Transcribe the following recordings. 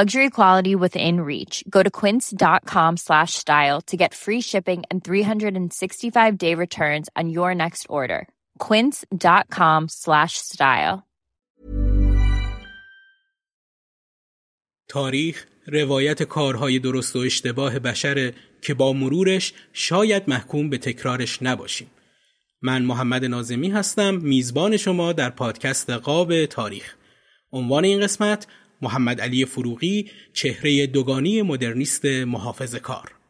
Luxury quality within reach. Go to quince.com slash style to get free shipping and 365 day returns on your next order. Quince.com slash style. تاریخ روایت کارهای درست و اشتباه بشره که با مرورش شاید محکوم به تکرارش نباشیم. من محمد نازمی هستم میزبان شما در پادکست قاب تاریخ. عنوان این قسمت محمد علی فروغی چهره دوگانی مدرنیست محافظ کار.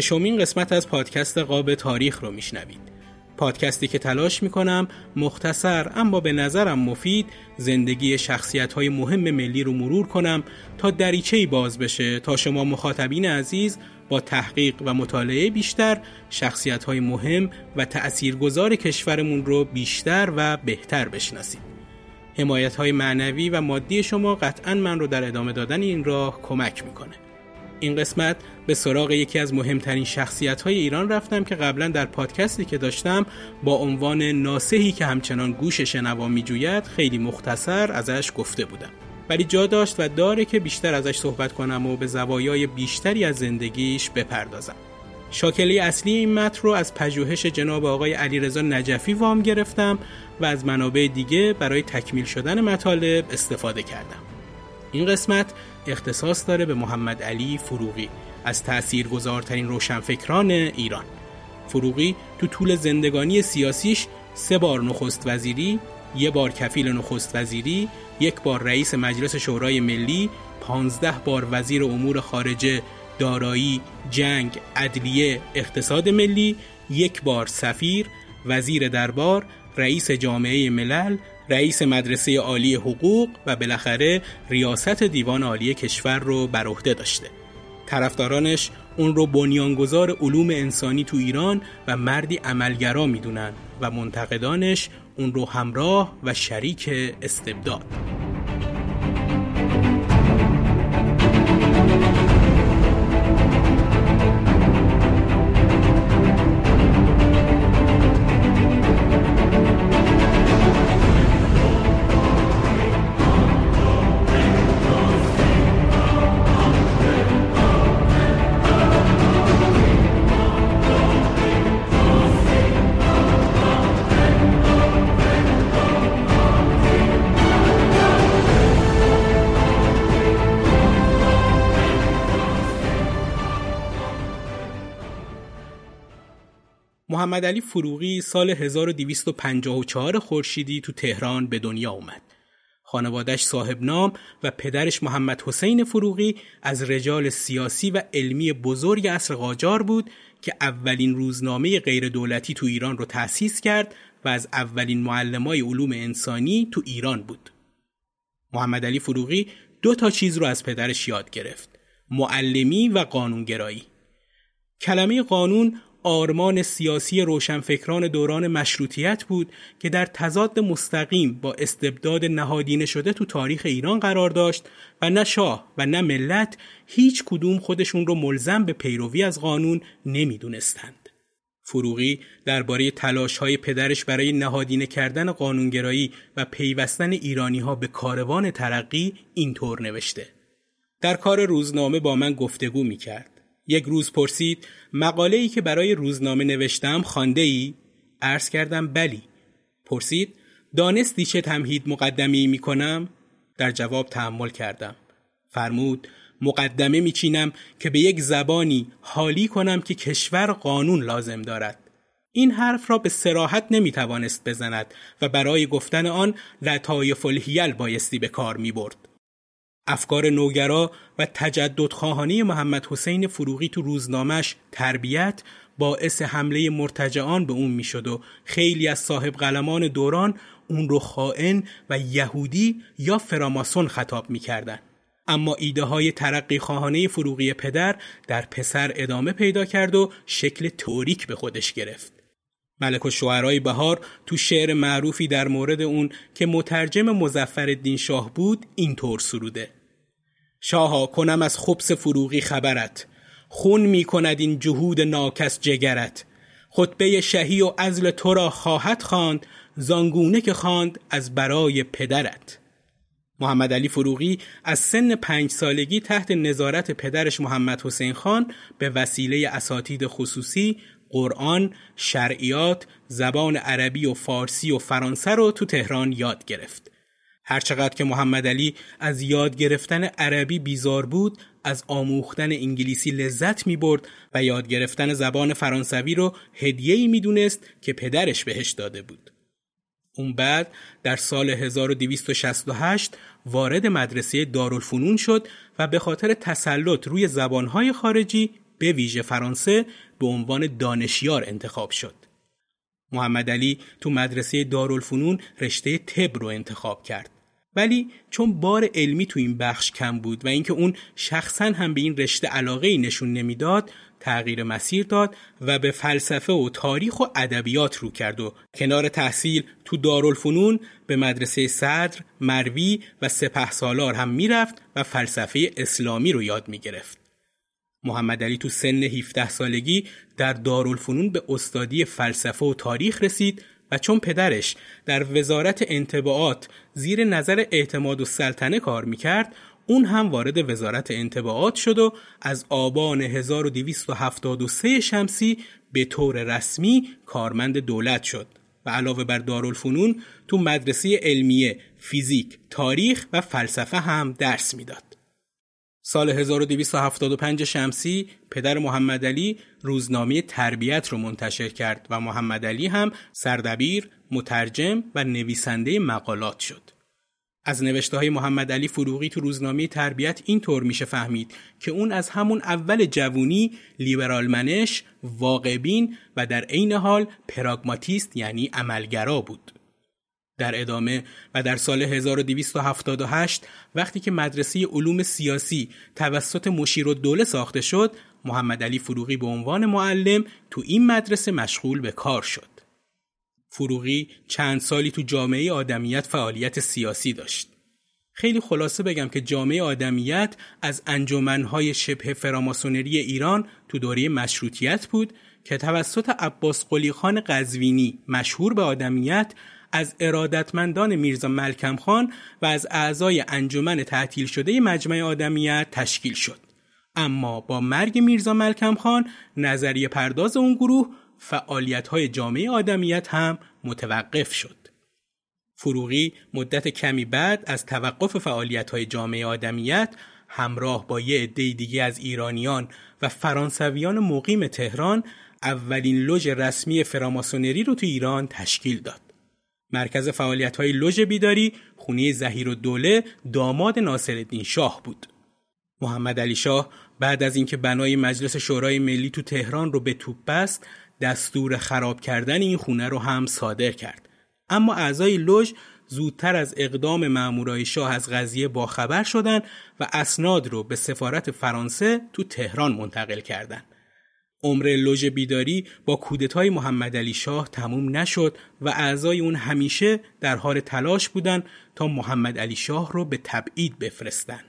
ششمین قسمت از پادکست قاب تاریخ رو میشنوید. پادکستی که تلاش می‌کنم مختصر اما به نظرم مفید زندگی شخصیت های مهم ملی رو مرور کنم تا دریچه باز بشه تا شما مخاطبین عزیز با تحقیق و مطالعه بیشتر شخصیت های مهم و تأثیرگذار کشورمون رو بیشتر و بهتر بشناسید. حمایت های معنوی و مادی شما قطعا من رو در ادامه دادن این راه کمک می‌کنه. این قسمت به سراغ یکی از مهمترین شخصیت های ایران رفتم که قبلا در پادکستی که داشتم با عنوان ناسهی که همچنان گوش شنوا می جوید خیلی مختصر ازش گفته بودم. ولی جا داشت و داره که بیشتر ازش صحبت کنم و به زوایای بیشتری از زندگیش بپردازم. شاکله اصلی این متن رو از پژوهش جناب آقای علیرضا نجفی وام گرفتم و از منابع دیگه برای تکمیل شدن مطالب استفاده کردم. این قسمت اختصاص داره به محمد علی فروغی از تأثیرگذارترین روشنفکران ایران. فروغی تو طول زندگانی سیاسیش سه بار نخست وزیری یه بار کفیل نخست وزیری یک بار رئیس مجلس شورای ملی پانزده بار وزیر امور خارجه دارایی جنگ عدلیه اقتصاد ملی یک بار سفیر وزیر دربار رئیس جامعه ملل رئیس مدرسه عالی حقوق و بالاخره ریاست دیوان عالی کشور رو بر عهده داشته. طرفدارانش اون رو بنیانگذار علوم انسانی تو ایران و مردی عملگرا می‌دونن و منتقدانش اون رو همراه و شریک استبداد. محمد علی فروغی سال 1254 خورشیدی تو تهران به دنیا اومد. خانوادش صاحب نام و پدرش محمد حسین فروغی از رجال سیاسی و علمی بزرگ عصر قاجار بود که اولین روزنامه غیر دولتی تو ایران رو تأسیس کرد و از اولین معلمای علوم انسانی تو ایران بود. محمد علی فروغی دو تا چیز رو از پدرش یاد گرفت. معلمی و قانونگرایی. کلمه قانون آرمان سیاسی روشنفکران دوران مشروطیت بود که در تضاد مستقیم با استبداد نهادینه شده تو تاریخ ایران قرار داشت و نه شاه و نه ملت هیچ کدوم خودشون رو ملزم به پیروی از قانون نمی‌دونستند. فروغی درباره تلاش های پدرش برای نهادینه کردن قانونگرایی و پیوستن ایرانی ها به کاروان ترقی اینطور نوشته. در کار روزنامه با من گفتگو می کرد. یک روز پرسید مقاله ای که برای روزنامه نوشتم خانده ای؟ عرض کردم بلی. پرسید دانستی چه تمهید مقدمی می کنم؟ در جواب تحمل کردم. فرمود مقدمه میچینم که به یک زبانی حالی کنم که کشور قانون لازم دارد. این حرف را به سراحت نمی‌توانست بزند و برای گفتن آن لطایف الهیل بایستی به کار می برد. افکار نوگرا و تجدد خواهانی محمد حسین فروغی تو روزنامش تربیت باعث حمله مرتجعان به اون می‌شد و خیلی از صاحب قلمان دوران اون رو خائن و یهودی یا فراماسون خطاب می‌کردن. اما ایده های ترقی خواهانه فروغی پدر در پسر ادامه پیدا کرد و شکل توریک به خودش گرفت. ملک و شعرهای بهار تو شعر معروفی در مورد اون که مترجم مزفر شاه بود اینطور سروده شاها کنم از خبس فروغی خبرت. خون می کند این جهود ناکس جگرت. خطبه شهی و ازل تو را خواهد خواند زانگونه که خواند از برای پدرت. محمد علی فروغی از سن پنج سالگی تحت نظارت پدرش محمد حسین خان به وسیله اساتید خصوصی قرآن، شرعیات، زبان عربی و فارسی و فرانسه رو تو تهران یاد گرفت. هرچقدر که محمد علی از یاد گرفتن عربی بیزار بود از آموختن انگلیسی لذت می برد و یاد گرفتن زبان فرانسوی رو هدیه‌ای می‌دونست که پدرش بهش داده بود. اون بعد در سال 1268 وارد مدرسه دارالفنون شد و به خاطر تسلط روی زبانهای خارجی به ویژه فرانسه به عنوان دانشیار انتخاب شد. محمد علی تو مدرسه دارالفنون رشته تب رو انتخاب کرد. ولی چون بار علمی تو این بخش کم بود و اینکه اون شخصا هم به این رشته علاقه ای نشون نمی‌داد تغییر مسیر داد و به فلسفه و تاریخ و ادبیات رو کرد و کنار تحصیل تو دارالفنون به مدرسه صدر، مروی و سپه سالار هم می‌رفت و فلسفه اسلامی رو یاد می گرفت. محمد علی تو سن 17 سالگی در دارالفنون به استادی فلسفه و تاریخ رسید و چون پدرش در وزارت انتباعات زیر نظر اعتماد و سلطنه کار می‌کرد اون هم وارد وزارت انتباعات شد و از آبان 1273 شمسی به طور رسمی کارمند دولت شد و علاوه بر دارالفنون تو مدرسه علمیه فیزیک، تاریخ و فلسفه هم درس می‌داد. سال 1275 شمسی پدر محمد علی روزنامه تربیت رو منتشر کرد و محمد علی هم سردبیر، مترجم و نویسنده مقالات شد. از نوشته های محمد علی فروغی تو روزنامه تربیت اینطور میشه فهمید که اون از همون اول جوونی لیبرال منش، واقعبین و در عین حال پراگماتیست یعنی عملگرا بود. در ادامه و در سال 1278 وقتی که مدرسه علوم سیاسی توسط مشیر دوله ساخته شد محمد علی فروغی به عنوان معلم تو این مدرسه مشغول به کار شد. فروغی چند سالی تو جامعه آدمیت فعالیت سیاسی داشت. خیلی خلاصه بگم که جامعه آدمیت از انجمنهای شبه فراماسونری ایران تو دوره مشروطیت بود که توسط عباس قلی خان قزوینی مشهور به آدمیت از ارادتمندان میرزا ملکم خان و از اعضای انجمن تعطیل شده مجمع آدمیت تشکیل شد. اما با مرگ میرزا ملکم خان نظریه پرداز اون گروه فعالیت های جامعه آدمیت هم متوقف شد. فروغی مدت کمی بعد از توقف فعالیت های جامعه آدمیت همراه با یه عده دیگه از ایرانیان و فرانسویان مقیم تهران اولین لوژ رسمی فراماسونری رو تو ایران تشکیل داد. مرکز فعالیت های لوژ بیداری خونه زهیر و دوله داماد ناصرالدین شاه بود. محمد علی شاه بعد از اینکه بنای مجلس شورای ملی تو تهران رو به توپ بست دستور خراب کردن این خونه رو هم صادر کرد. اما اعضای لوژ زودتر از اقدام مامورای شاه از قضیه باخبر شدند و اسناد رو به سفارت فرانسه تو تهران منتقل کردند. عمر لوژ بیداری با کودتای محمد علی شاه تموم نشد و اعضای اون همیشه در حال تلاش بودند تا محمد علی شاه رو به تبعید بفرستن.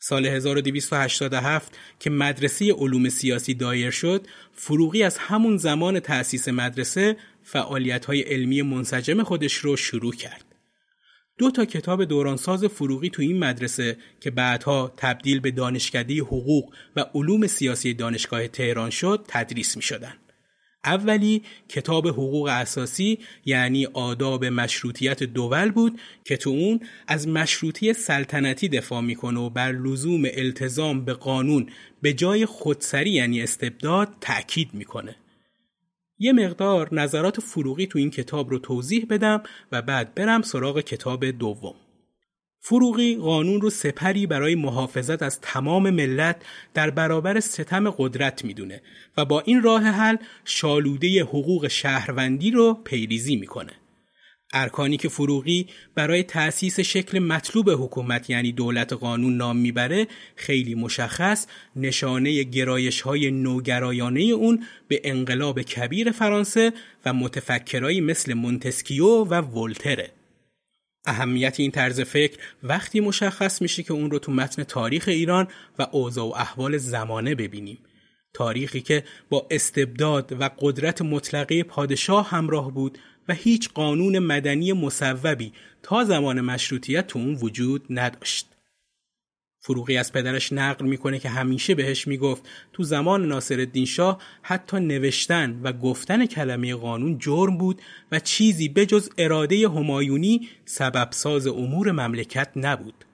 سال 1287 که مدرسه علوم سیاسی دایر شد، فروغی از همون زمان تأسیس مدرسه فعالیت‌های علمی منسجم خودش رو شروع کرد. دو تا کتاب دورانساز فروغی تو این مدرسه که بعدها تبدیل به دانشکده حقوق و علوم سیاسی دانشگاه تهران شد تدریس می شدن. اولی کتاب حقوق اساسی یعنی آداب مشروطیت دول بود که تو اون از مشروطی سلطنتی دفاع می‌کنه و بر لزوم التزام به قانون به جای خودسری یعنی استبداد تأکید می‌کنه. یه مقدار نظرات فروغی تو این کتاب رو توضیح بدم و بعد برم سراغ کتاب دوم. فروغی قانون رو سپری برای محافظت از تمام ملت در برابر ستم قدرت می‌دونه و با این راه حل شالوده حقوق شهروندی رو پیریزی می‌کنه. ارکانی که فروغی برای تأسیس شکل مطلوب حکومت یعنی دولت قانون نام می‌بره خیلی مشخص نشانه گرایش های نوگرایانه اون به انقلاب کبیر فرانسه و متفکرایی مثل مونتسکیو و ولتره. اهمیت این طرز فکر وقتی مشخص میشه که اون رو تو متن تاریخ ایران و اوضاع و احوال زمانه ببینیم. تاریخی که با استبداد و قدرت مطلقه پادشاه همراه بود و هیچ قانون مدنی مصوبی تا زمان مشروطیت تو اون وجود نداشت. فروغی از پدرش نقل می‌کنه که همیشه بهش می‌گفت تو زمان ناصرالدین شاه حتی نوشتن و گفتن کلمه قانون جرم بود و چیزی بجز اراده همایونی سبب ساز امور مملکت نبود.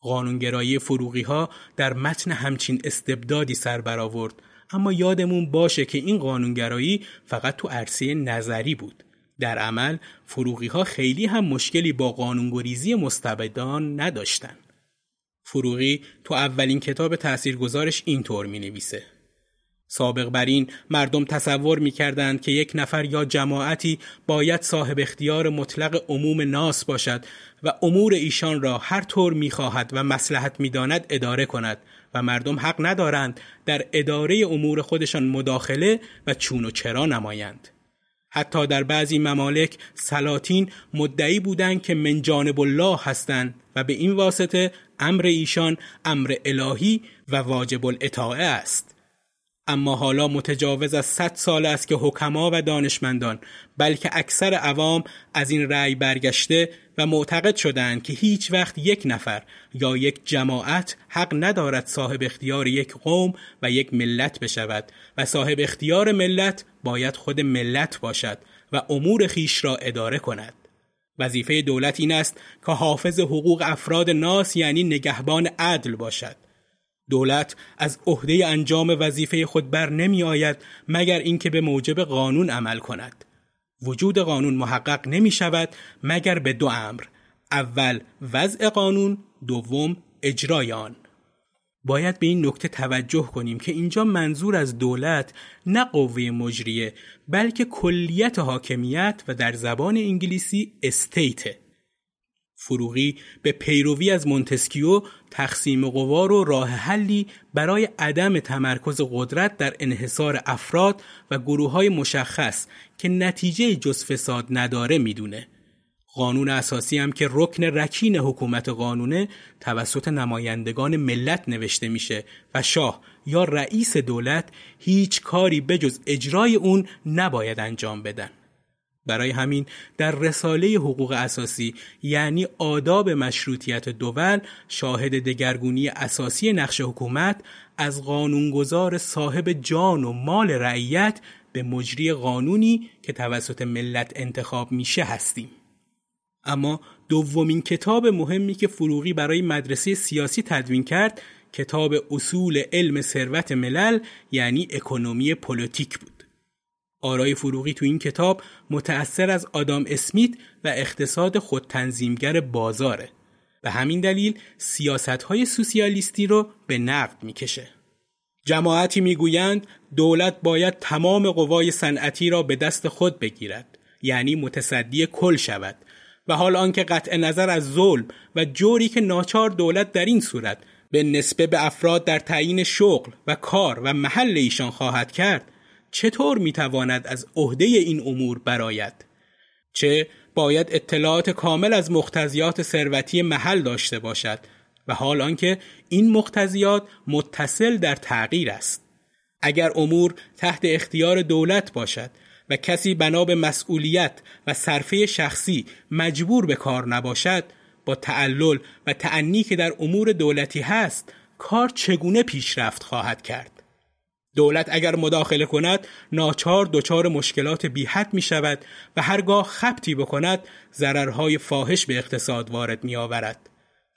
قانونگرایی فروغی ها در متن همچین استبدادی سر برآورد اما یادمون باشه که این قانونگرایی فقط تو عرصه نظری بود. در عمل فروغی ها خیلی هم مشکلی با قانونگریزی مستبدان نداشتن. فروغی تو اولین کتاب تاثیرگذارش اینطور می نویسه. سابق بر این مردم تصور می کردند که یک نفر یا جماعتی باید صاحب اختیار مطلق عموم ناس باشد و امور ایشان را هر طور می خواهد و مسلحت می داند اداره کند و مردم حق ندارند در اداره امور خودشان مداخله و چون و چرا نمایند. حتی در بعضی ممالک سلاطین مدعی بودند که من جانب الله هستند و به این واسطه امر ایشان امر الهی و واجب الاطاعه است. اما حالا متجاوز از صد سال است که حکما و دانشمندان بلکه اکثر عوام از این رأی برگشته و معتقد شدند که هیچ وقت یک نفر یا یک جماعت حق ندارد صاحب اختیار یک قوم و یک ملت بشود و صاحب اختیار ملت باید خود ملت باشد و امور خیش را اداره کند. وظیفه دولت این است که حافظ حقوق افراد ناس یعنی نگهبان عدل باشد. دولت از عهده انجام وظیفه خود بر نمی آید مگر اینکه به موجب قانون عمل کند. وجود قانون محقق نمی شود مگر به دو امر. اول وضع قانون، دوم اجرای آن. باید به این نکته توجه کنیم که اینجا منظور از دولت نه قوه مجریه بلکه کلیت حاکمیت و در زبان انگلیسی استیته فروغی به پیروی از مونتسکیو تقسیم قوا رو راه حلی برای عدم تمرکز قدرت در انحصار افراد و گروه های مشخص که نتیجه جز فساد نداره می‌دونه. قانون اساسی هم که رکن رکین حکومت قانونه توسط نمایندگان ملت نوشته میشه و شاه یا رئیس دولت هیچ کاری بجز اجرای اون نباید انجام بدن. برای همین در رساله حقوق اساسی یعنی آداب مشروطیت دول شاهد دگرگونی اساسی نقش حکومت از قانونگذار صاحب جان و مال رعیت به مجری قانونی که توسط ملت انتخاب میشه هستیم. اما دومین کتاب مهمی که فروغی برای مدرسه سیاسی تدوین کرد کتاب اصول علم ثروت ملل یعنی économie politique بود. آرای فروغی تو این کتاب متأثر از آدام اسمیت و اقتصاد خودتنظیمگر بازاره. به همین دلیل سیاست های سوسیالیستی رو به نقد می‌کشه. جماعتی می‌گویند دولت باید تمام قوای صنعتی را به دست خود بگیرد یعنی متصدی کل شود و حال آنکه قطع نظر از ظلم و جوری که ناچار دولت در این صورت به نسبه به افراد در تعیین شغل و کار و محل ایشان خواهد کرد چطور می‌تواند از عهده این امور براید چه باید اطلاعات کامل از مختزیات ثروتی محل داشته باشد و حال آنکه این مختزیات متصل در تغییر است. اگر امور تحت اختیار دولت باشد و کسی بنا به مسئولیت و صرفه شخصی مجبور به کار نباشد با تعلل و تعنی که در امور دولتی هست کار چگونه پیشرفت خواهد کرد؟ دولت اگر مداخله کند ناچار دچار مشکلات بیحد می شود و هرگاه خبتی بکند ضررهای فاحش به اقتصاد وارد می آورد.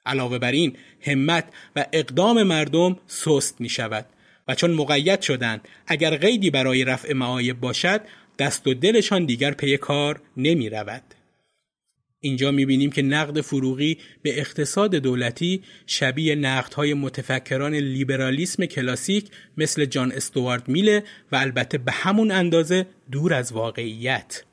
علاوه بر این همت و اقدام مردم سست می شود و چون مقید شدند اگر قیدی برای رفع معایب باشد دست و دلشان دیگر پی کار نمی رود. اینجا می‌بینیم که نقد فروغی به اقتصاد دولتی شبیه نقدهای متفکران لیبرالیسم کلاسیک مثل جان استوارد میله و البته به همون اندازه دور از واقعیت.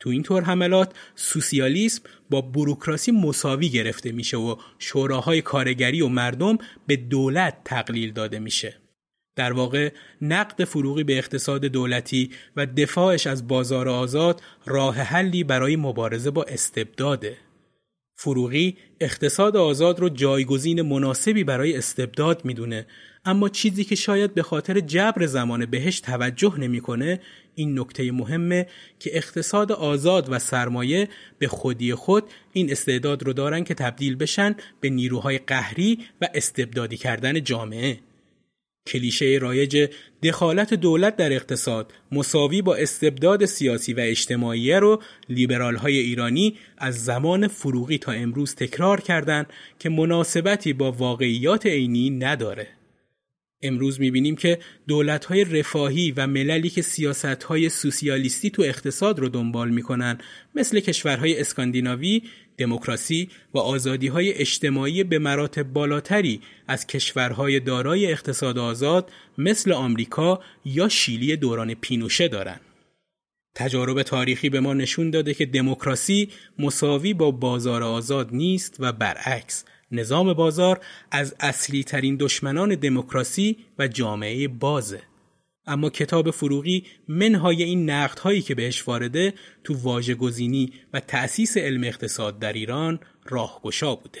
تو این طور حملات سوسیالیسم با بروکراسی مساوی گرفته میشه و شوراهای کارگری و مردم به دولت تقلیل داده میشه. در واقع نقد فروغی به اقتصاد دولتی و دفاعش از بازار آزاد راه حلی برای مبارزه با استبداده. فروغی اقتصاد آزاد رو جایگزین مناسبی برای استبداد می‌دونه اما چیزی که شاید به خاطر جبر زمان بهش توجه نمی‌کنه این نکته مهمه که اقتصاد آزاد و سرمایه به خودی خود این استعداد رو دارن که تبدیل بشن به نیروهای قهری و استبدادی کردن جامعه کلیشه رایج دخالت دولت در اقتصاد مساوی با استبداد سیاسی و اجتماعی رو لیبرال های ایرانی از زمان فروغی تا امروز تکرار کردند که مناسبتی با واقعیات عینی نداره. امروز می‌بینیم که های رفاهی و مللی که های سوسیالیستی تو اقتصاد رو دنبال می‌کنن مثل کشورهای اسکاندیناوی دموکراسی و های اجتماعی به مراتب بالاتری از کشورهای دارای اقتصاد آزاد مثل آمریکا یا شیلی دوران پینوشه دارند. تجارب تاریخی به ما نشون داده که دموکراسی مساوی با بازار آزاد نیست و برعکس نظام بازار از اصلی ترین دشمنان دموکراسی و جامعه بازه. اما کتاب فروغی منهای این نقدهایی که بهش وارده تو واژه گزینی و تأسیس علم اقتصاد در ایران راهگشا بوده.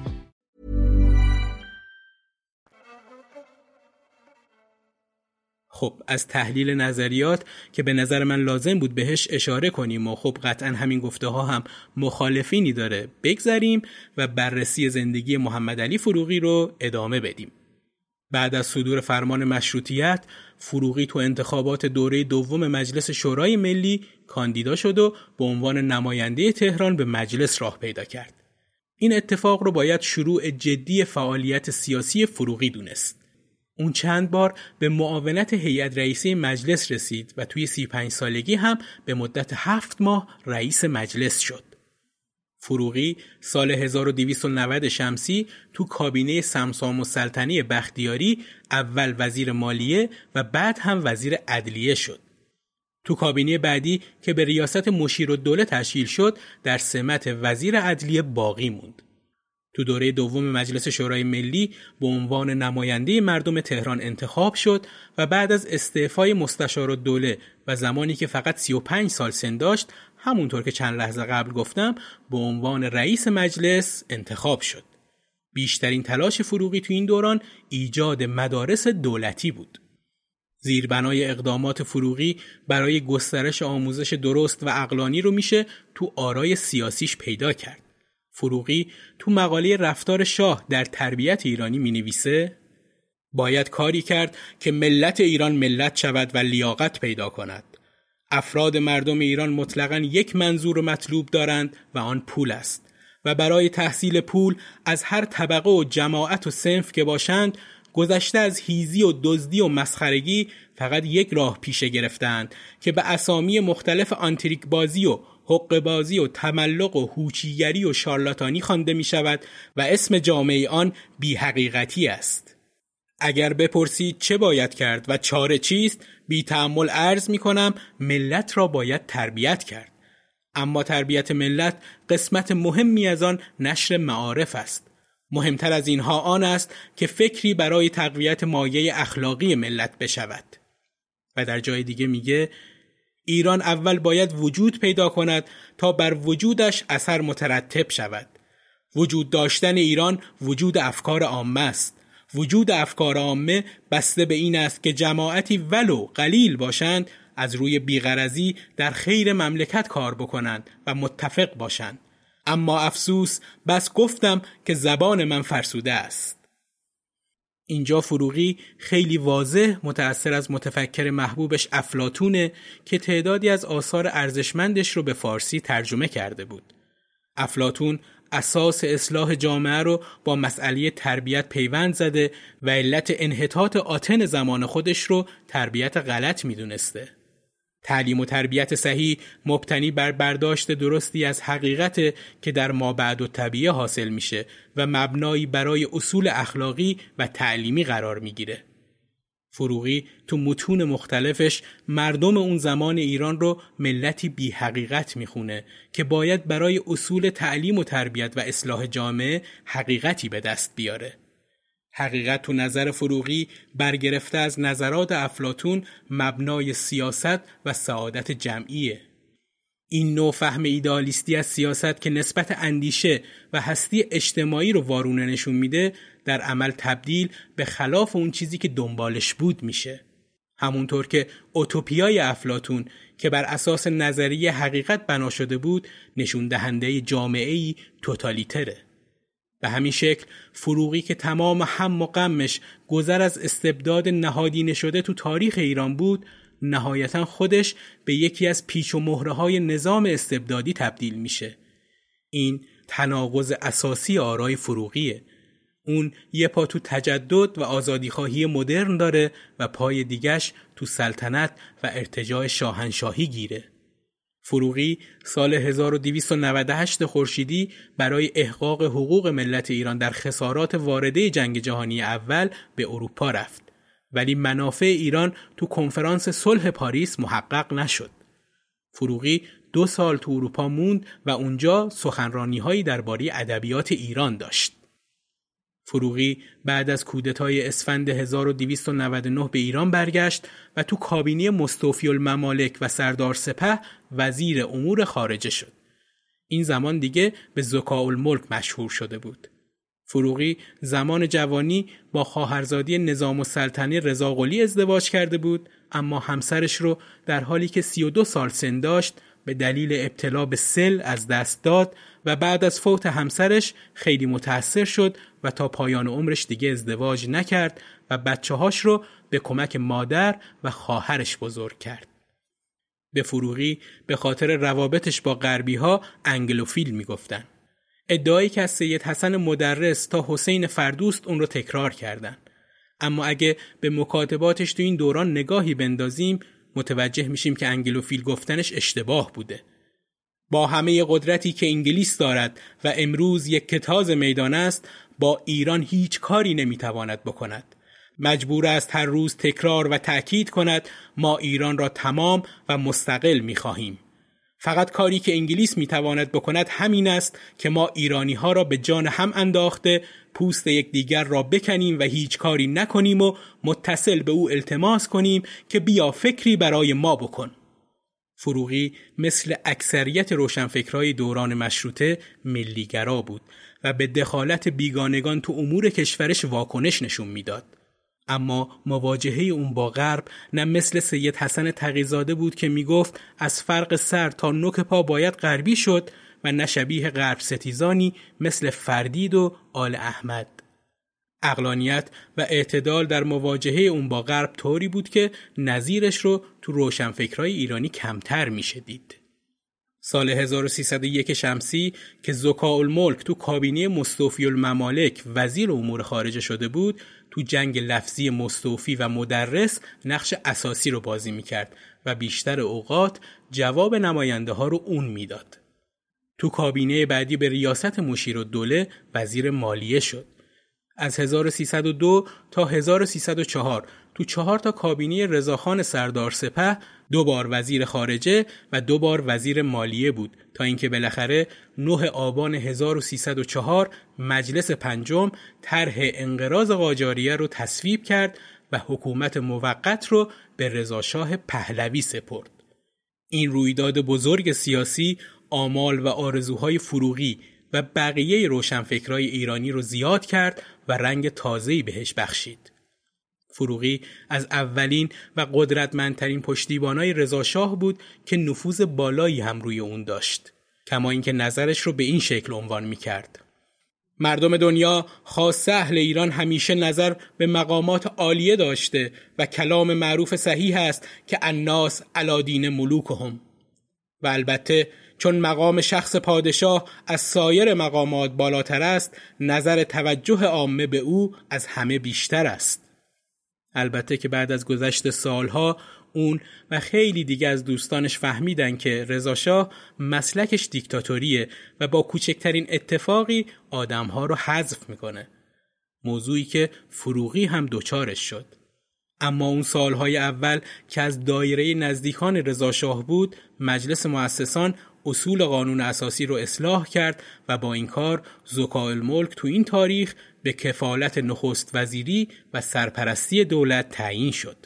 خب از تحلیل نظریات که به نظر من لازم بود بهش اشاره کنیم و خب قطعا همین گفته ها هم مخالفینی داره بگذریم و بررسی زندگی محمد علی فروغی رو ادامه بدیم. بعد از صدور فرمان مشروطیت فروغی تو انتخابات دوره دوم مجلس شورای ملی کاندیدا شد و به عنوان نماینده تهران به مجلس راه پیدا کرد. این اتفاق رو باید شروع جدی فعالیت سیاسی فروغی دونست. اون چند بار به معاونت هیئت رئیسه مجلس رسید و توی 35 سالگی هم به مدت هفت ماه رئیس مجلس شد. فروغی سال 1290 شمسی تو کابینه سمسام و سلطنی بختیاری اول وزیر مالیه و بعد هم وزیر عدلیه شد. تو کابینه بعدی که به ریاست مشیر و دوله تشکیل شد در سمت وزیر عدلیه باقی موند. تو دوره دوم مجلس شورای ملی به عنوان نماینده مردم تهران انتخاب شد و بعد از استعفای مستشار دوله و زمانی که فقط 35 سال سن داشت همونطور که چند لحظه قبل گفتم به عنوان رئیس مجلس انتخاب شد. بیشترین تلاش فروغی تو این دوران ایجاد مدارس دولتی بود. زیربنای اقدامات فروغی برای گسترش آموزش درست و اقلانی رو میشه تو آرای سیاسیش پیدا کرد. فروغی تو مقاله رفتار شاه در تربیت ایرانی می نویسه باید کاری کرد که ملت ایران ملت شود و لیاقت پیدا کند. افراد مردم ایران مطلقا یک منظور و مطلوب دارند و آن پول است و برای تحصیل پول از هر طبقه و جماعت و سنف که باشند گذشته از هیزی و دزدی و مسخرگی فقط یک راه پیشه گرفتند که به اسامی مختلف آنتریک بازی و حق بازی و تملق و هوچیگری و شارلاتانی خوانده می شود و اسم جامعه آن بی حقیقتی است. اگر بپرسید چه باید کرد و چاره چیست بی تعمل عرض می کنم ملت را باید تربیت کرد. اما تربیت ملت قسمت مهمی از آن نشر معارف است. مهمتر از اینها آن است که فکری برای تقویت مایه اخلاقی ملت بشود. و در جای دیگه میگه ایران اول باید وجود پیدا کند تا بر وجودش اثر مترتب شود. وجود داشتن ایران وجود افکار عامه است. وجود افکار عامه بسته به این است که جماعتی ولو قلیل باشند از روی بیغرزی در خیر مملکت کار بکنند و متفق باشند. اما افسوس بس گفتم که زبان من فرسوده است. اینجا فروغی خیلی واضح متأثر از متفکر محبوبش افلاتونه که تعدادی از آثار ارزشمندش رو به فارسی ترجمه کرده بود. افلاتون اساس اصلاح جامعه رو با مسئله تربیت پیوند زده و علت انحطاط آتن زمان خودش رو تربیت غلط می‌دونسته. تعلیم و تربیت صحیح مبتنی بر برداشت درستی از حقیقت که در ما بعد و طبیعه حاصل میشه و مبنایی برای اصول اخلاقی و تعلیمی قرار می‌گیره. فروغی تو متون مختلفش مردم اون زمان ایران رو ملتی بی حقیقت می‌خونه که باید برای اصول تعلیم و تربیت و اصلاح جامعه حقیقتی به دست بیاره. حقیقت تو نظر فروغی برگرفته از نظرات افلاتون مبنای سیاست و سعادت جمعیه. این نوع فهم ایدالیستی از سیاست که نسبت اندیشه و هستی اجتماعی رو وارونه نشون میده در عمل تبدیل به خلاف اون چیزی که دنبالش بود میشه. همونطور که اوتوپیای افلاتون که بر اساس نظریه حقیقت بنا شده بود نشون دهنده جامعه ای توتالیتره. به همین شکل فروغی که تمام هم و غمش گذر از استبداد نهادینه شده تو تاریخ ایران بود نهایتا خودش به یکی از پیچ و مهره های نظام استبدادی تبدیل میشه. این تناقض اساسی آرای فروغیه. اون یه پا تو تجدد و آزادیخواهی مدرن داره و پای دیگش تو سلطنت و ارتجاع شاهنشاهی گیره. فروغی سال 1298 خورشیدی برای احقاق حقوق ملت ایران در خسارات وارده جنگ جهانی اول به اروپا رفت ولی منافع ایران تو کنفرانس صلح پاریس محقق نشد. فروغی دو سال تو اروپا موند و اونجا سخنرانی هایی درباره ادبیات ایران داشت. فروغی بعد از کودتای اسفند 1299 به ایران برگشت و تو کابینه مستوفی الممالک و سردار سپه وزیر امور خارجه شد. این زمان دیگه به زکاء الملک مشهور شده بود. فروغی زمان جوانی با خواهرزادی نظام و سلطنه رضاقلی ازدواج کرده بود اما همسرش رو در حالی که 32 سال سن داشت به دلیل ابتلا به سل از دست داد و بعد از فوت همسرش خیلی متأثر شد و تا پایان عمرش دیگه ازدواج نکرد و بچه هاش رو به کمک مادر و خواهرش بزرگ کرد. به فروغی به خاطر روابطش با غربی ها انگلوفیل می‌گفتن. ادعایی که از سید حسن مدرس تا حسین فردوست اون رو تکرار کردن. اما اگه به مکاتباتش تو این دوران نگاهی بندازیم متوجه میشیم که انگلوفیل گفتنش اشتباه بوده. با همه قدرتی که انگلیس دارد و امروز یک کتاز میدان است با ایران هیچ کاری نمی‌تواند بکند. مجبور است هر روز تکرار و تأکید کند ما ایران را تمام و مستقل می‌خواهیم. فقط کاری که انگلیس می‌تواند بکند همین است که ما ایرانی ها را به جان هم انداخته پوست یکدیگر را بکنیم و هیچ کاری نکنیم و متصل به او التماس کنیم که بیا فکری برای ما بکن. فروغی مثل اکثریت روشنفکرهای دوران مشروطه ملیگرا بود و به دخالت بیگانگان تو امور کشورش واکنش نشون می‌داد. اما مواجهه اون با غرب نه مثل سید حسن تقیزاده بود که می‌گفت از فرق سر تا نوک پا باید غربی شد و نه شبیه غرب ستیزانی مثل فردید و آل احمد. اقلانیت و اعتدال در مواجهه اون با غرب طوری بود که نظیرش رو تو روشنفکرهای ایرانی کمتر میشه دید. سال 1301 شمسی که زکا الملک تو کابینه مستوفی الممالک وزیر امور خارجه شده بود تو جنگ لفظی مستوفی و مدرس نقش اساسی رو بازی می‌کرد و بیشتر اوقات جواب نماینده ها رو اون می‌داد. تو کابینه بعدی به ریاست مشیر و دوله وزیر مالیه شد. از 1302 تا 1304 تو چهار تا کابینه رضاخان سردار سپه دو بار وزیر خارجه و دو بار وزیر مالیه بود تا اینکه بالاخره 9 آبان 1304 مجلس پنجم طرح انقراض قاجاریه رو تصویب کرد و حکومت موقت رو به رضاشاه پهلوی سپرد. این رویداد بزرگ سیاسی آمال و آرزوهای فروغی و بقیه روشنفکرای ایرانی رو زیاد کرد و رنگ تازه‌ای بهش بخشید. فروغی از اولین و قدرتمندترین پشتیبانای رضاشاه بود که نفوذ بالایی هم روی اون داشت. کما اینکه نظرش رو به این شکل عنوان می کرد. مردم دنیا خاص اهل ایران همیشه نظر به مقامات عالیه داشته و کلام معروف صحیح است که الناس علادین ملوکهم و البته چون مقام شخص پادشاه از سایر مقامات بالاتر است نظر توجه عامه به او از همه بیشتر است البته که بعد از گذشت سالها اون و خیلی دیگه از دوستانش فهمیدن که رضاشاه مسلکش دیکتاتوریه و با کوچکترین اتفاقی آدمها رو حذف می‌کنه. موضوعی که فروغی هم دوچارش شد. اما اون سالهای اول که از دایره نزدیکان رضاشاه بود مجلس مؤسسان اصول قانون اساسی رو اصلاح کرد و با این کار زکا الملک تو این تاریخ به کفالت نخست وزیری و سرپرستی دولت تعیین شد.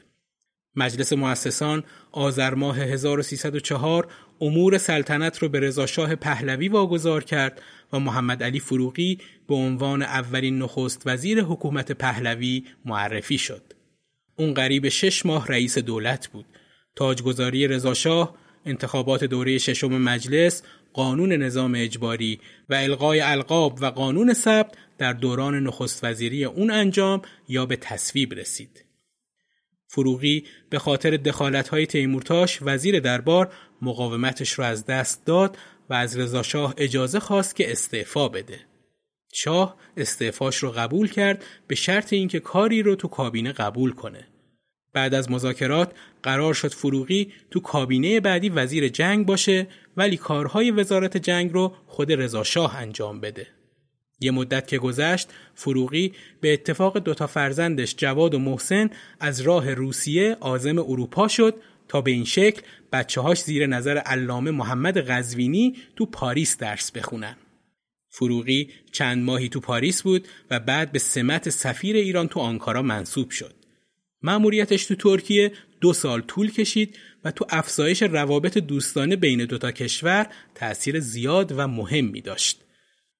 مجلس مؤسسان آذر ماه 1304 امور سلطنت رو به رضاشاه پهلوی واگذار کرد و محمد علی فروغی به عنوان اولین نخست وزیر حکومت پهلوی معرفی شد. اون قریب شش ماه رئیس دولت بود. تاجگذاری رضاشاه انتخابات دوره ششم مجلس قانون نظام اجباری و القای القاب و قانون ثبت در دوران نخست وزیری اون انجام یا به تصویب رسید. فروغی به خاطر دخالت‌های تیمورتاش وزیر دربار مقاومتش را از دست داد و از رضاشاه اجازه خواست که استعفا بده. شاه استعفاش رو قبول کرد به شرط اینکه کاری رو تو کابینه قبول کنه. بعد از مذاکرات قرار شد فروغی تو کابینه بعدی وزیر جنگ باشه ولی کارهای وزارت جنگ رو خود رضاشاه انجام بده. یه مدت که گذشت فروغی به اتفاق دوتا فرزندش جواد و محسن از راه روسیه آزم اروپا شد تا به این شکل بچه هاش زیر نظر علامه محمد غزوینی تو پاریس درس بخونن. فروغی چند ماهی تو پاریس بود و بعد به سمت سفیر ایران تو آنکارا منصوب شد. مأموریتش تو ترکیه دو سال طول کشید و تو افزایش روابط دوستانه بین دوتا کشور تأثیر زیاد و مهمی داشت.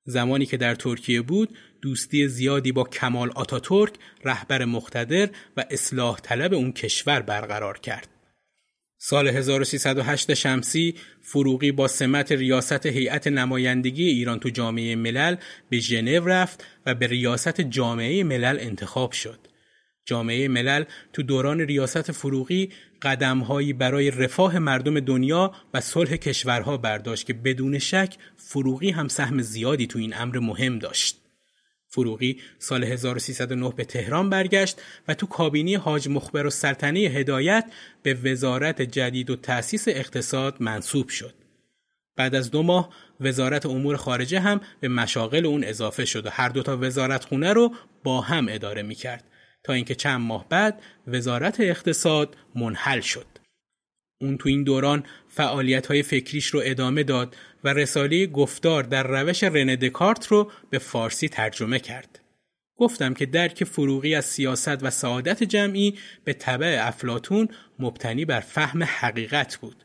زمانی که در ترکیه بود دوستی زیادی با کمال آتاتورک رهبر مقتدر و اصلاح طلب اون کشور برقرار کرد. سال 1308 شمسی فروغی با سمت ریاست هیئت نمایندگی ایران تو جامعه ملل به ژنو رفت و به ریاست جامعه ملل انتخاب شد. جامعه ملل تو دوران ریاست فروغی قدمهایی برای رفاه مردم دنیا و صلح کشورها برداشت که بدون شک فروغی هم سهم زیادی تو این امر مهم داشت. فروغی سال 1309 به تهران برگشت و تو کابینی حاج مخبر و سلطنه هدایت به وزارت جدید و تأسیس اقتصاد منصوب شد. بعد از دو ماه وزارت امور خارجه هم به مشاغل اون اضافه شد و هر دوتا وزارت خونه رو با هم اداره می کرد تا اینکه چند ماه بعد وزارت اقتصاد منحل شد. اون تو این دوران فعالیت های فکریش رو ادامه داد و رساله گفتار در روش رنه دکارت رو به فارسی ترجمه کرد. گفتم که درک فروغی از سیاست و سعادت جمعی به طبع افلاتون مبتنی بر فهم حقیقت بود.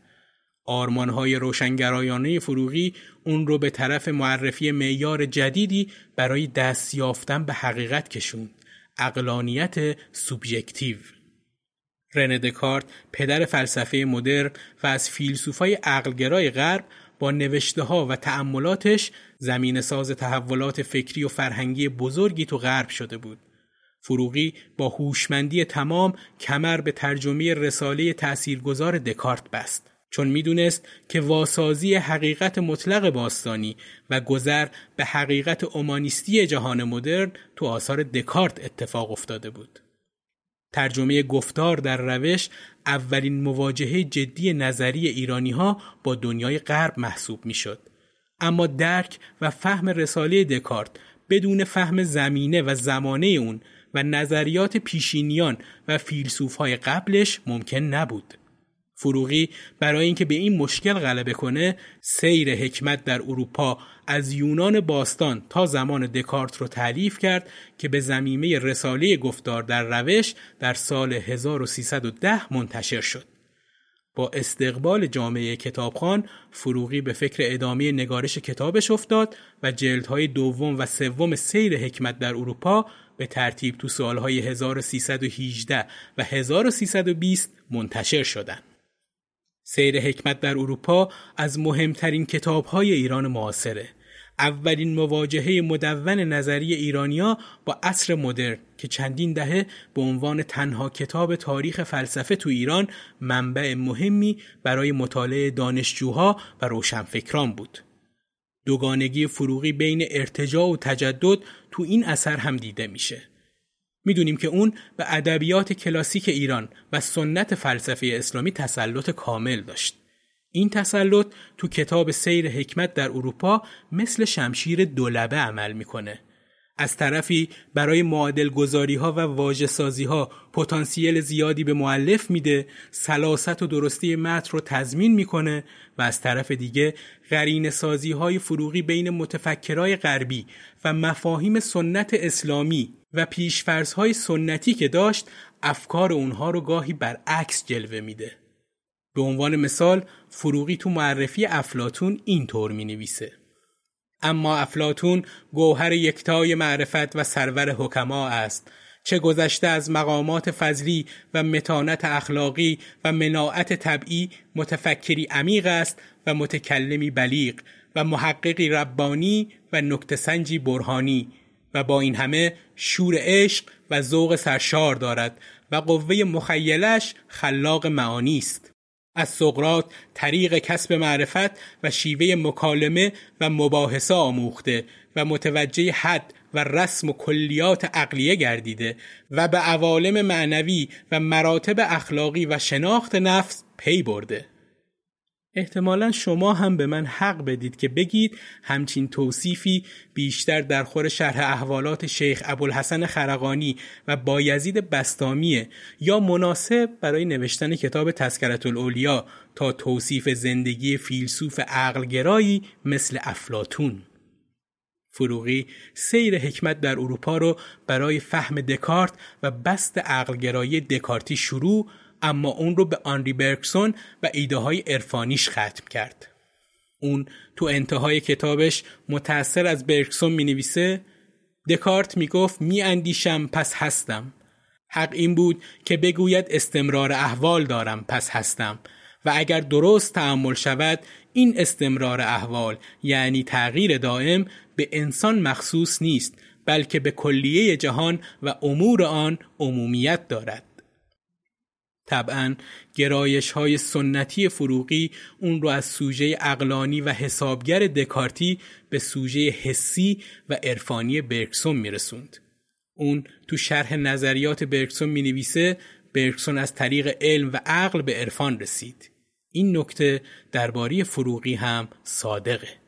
آرمانهای روشنگرایانه فروغی اون رو به طرف معرفی معیار جدیدی برای دست یافتن به حقیقت کشوند. اقلانیت سوبژکتیو رنه دکارت پدر فلسفه مدرن و از فیلسوفای عقلگرای غرب با نوشته ها و تأملاتش زمین ساز تحولات فکری و فرهنگی بزرگی تو غرب شده بود. فروغی با هوشمندی تمام کمر به ترجمه رساله تأثیرگذار دکارت بست. چون می‌دونست که واسازی حقیقت مطلق باستانی و گذر به حقیقت اومانیستی جهان مدرن تو آثار دکارت اتفاق افتاده بود. ترجمه گفتار در روش اولین مواجهه جدی نظری ایرانی ها با دنیای غرب محسوب می شد. اما درک و فهم رساله دکارت بدون فهم زمینه و زمانه اون و نظریات پیشینیان و فیلسوف های قبلش ممکن نبود. فروغی برای اینکه به این مشکل غلبه کنه سیر حکمت در اروپا از یونان باستان تا زمان دکارت رو تعلیف کرد که به زمینه رساله گفتار در روش در سال 1310 منتشر شد. با استقبال جامعه کتابخان فروغی به فکر ادامه نگارش کتابش افتاد و جلدهای دوم و سوم سیر حکمت در اروپا به ترتیب تو سالهای 1318 و 1320 منتشر شدند. سیر حکمت در اروپا از مهمترین کتابهای ایران معاصره. اولین مواجهه مدون نظری ایرانیا با عصر مدرن که چندین دهه به عنوان تنها کتاب تاریخ فلسفه تو ایران منبع مهمی برای مطالعه دانشجوها و روشنفکران بود. دوگانگی فروغی بین ارتجاع و تجدد تو این اثر هم دیده میشه. می‌دونیم که اون به ادبیات کلاسیک ایران و سنت فلسفه اسلامی تسلط کامل داشت. این تسلط تو کتاب سیر حکمت در اروپا مثل شمشیر دولبه عمل می‌کنه. از طرفی برای معادل گذاری ها و واجه سازی ها پتانسیل زیادی به معلف میده سلاست و درستی متن رو تضمین می‌کنه و از طرف دیگه غرین سازی های فروغی بین متفکرای غربی و مفاهیم سنت اسلامی و پیشفرزهای سنتی که داشت افکار اونها رو گاهی برعکس جلوه میده. به عنوان مثال فروغی تو معرفی افلاتون اینطور می نویسه. اما افلاتون گوهر یکتای معرفت و سرور حکما است. چه گذشته از مقامات فضلی و متانت اخلاقی و مناعت طبعی متفکری عمیق است و متکلمی بلیغ و محققی ربانی و نکتسنجی برهانی و با این همه شور عشق و ذوق سرشار دارد و قوه مخیلش خلاق معانی است. از سقرات طریق کسب معرفت و شیوه مکالمه و مباحثه آموخته و متوجه حد و رسم و کلیات عقلیه گردیده و به عوالم معنوی و مراتب اخلاقی و شناخت نفس پی برده. احتمالا شما هم به من حق بدید که بگید همچین توصیفی بیشتر در خور شرح احوالات شیخ ابوالحسن خرقانی و بایزید بستامیه یا مناسب برای نوشتن کتاب تذکرت الاولیا تا توصیف زندگی فیلسوف عقلگرایی مثل افلاتون. فروغی سیر حکمت در اروپا رو برای فهم دکارت و بست عقلگرایی دکارتی شروع اما اون رو به آنری برکسون و ایده های عرفانیش ختم کرد. اون تو انتهای کتابش متأثر از برکسون می نویسه دکارت می گفت می اندیشم پس هستم. حق این بود که بگوید استمرار احوال دارم پس هستم و اگر درست تعمل شود این استمرار احوال یعنی تغییر دائم به انسان مخصوص نیست بلکه به کلیه جهان و امور آن عمومیت دارد. طبعا گرایش های سنتی فروغی اون رو از سوژه اقلانی و حسابگر دکارتی به سوژه حسی و عرفانی برکسون میرسوند. اون تو شرح نظریات برکسون می نویسه برکسون از طریق علم و عقل به عرفان رسید. این نکته درباره فروغی هم صادقه.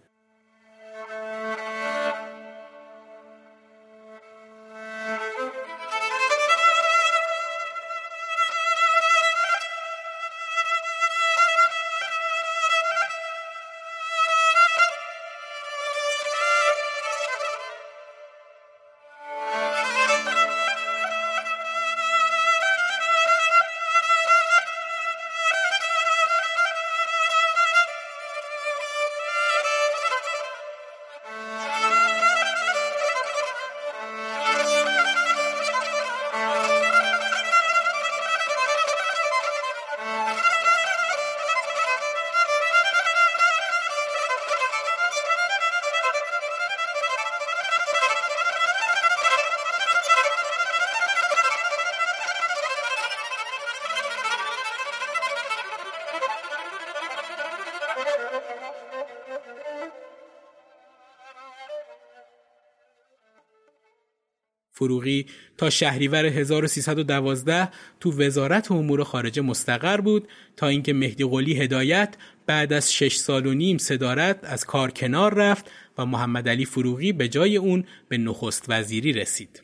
فروغی تا شهریور 1312 تو وزارت امور خارجه مستقر بود تا اینکه مهدی قلی هدایت بعد از شش سال و نیم صدارت از کار کنار رفت و محمد علی فروغی به جای اون به نخست وزیری رسید.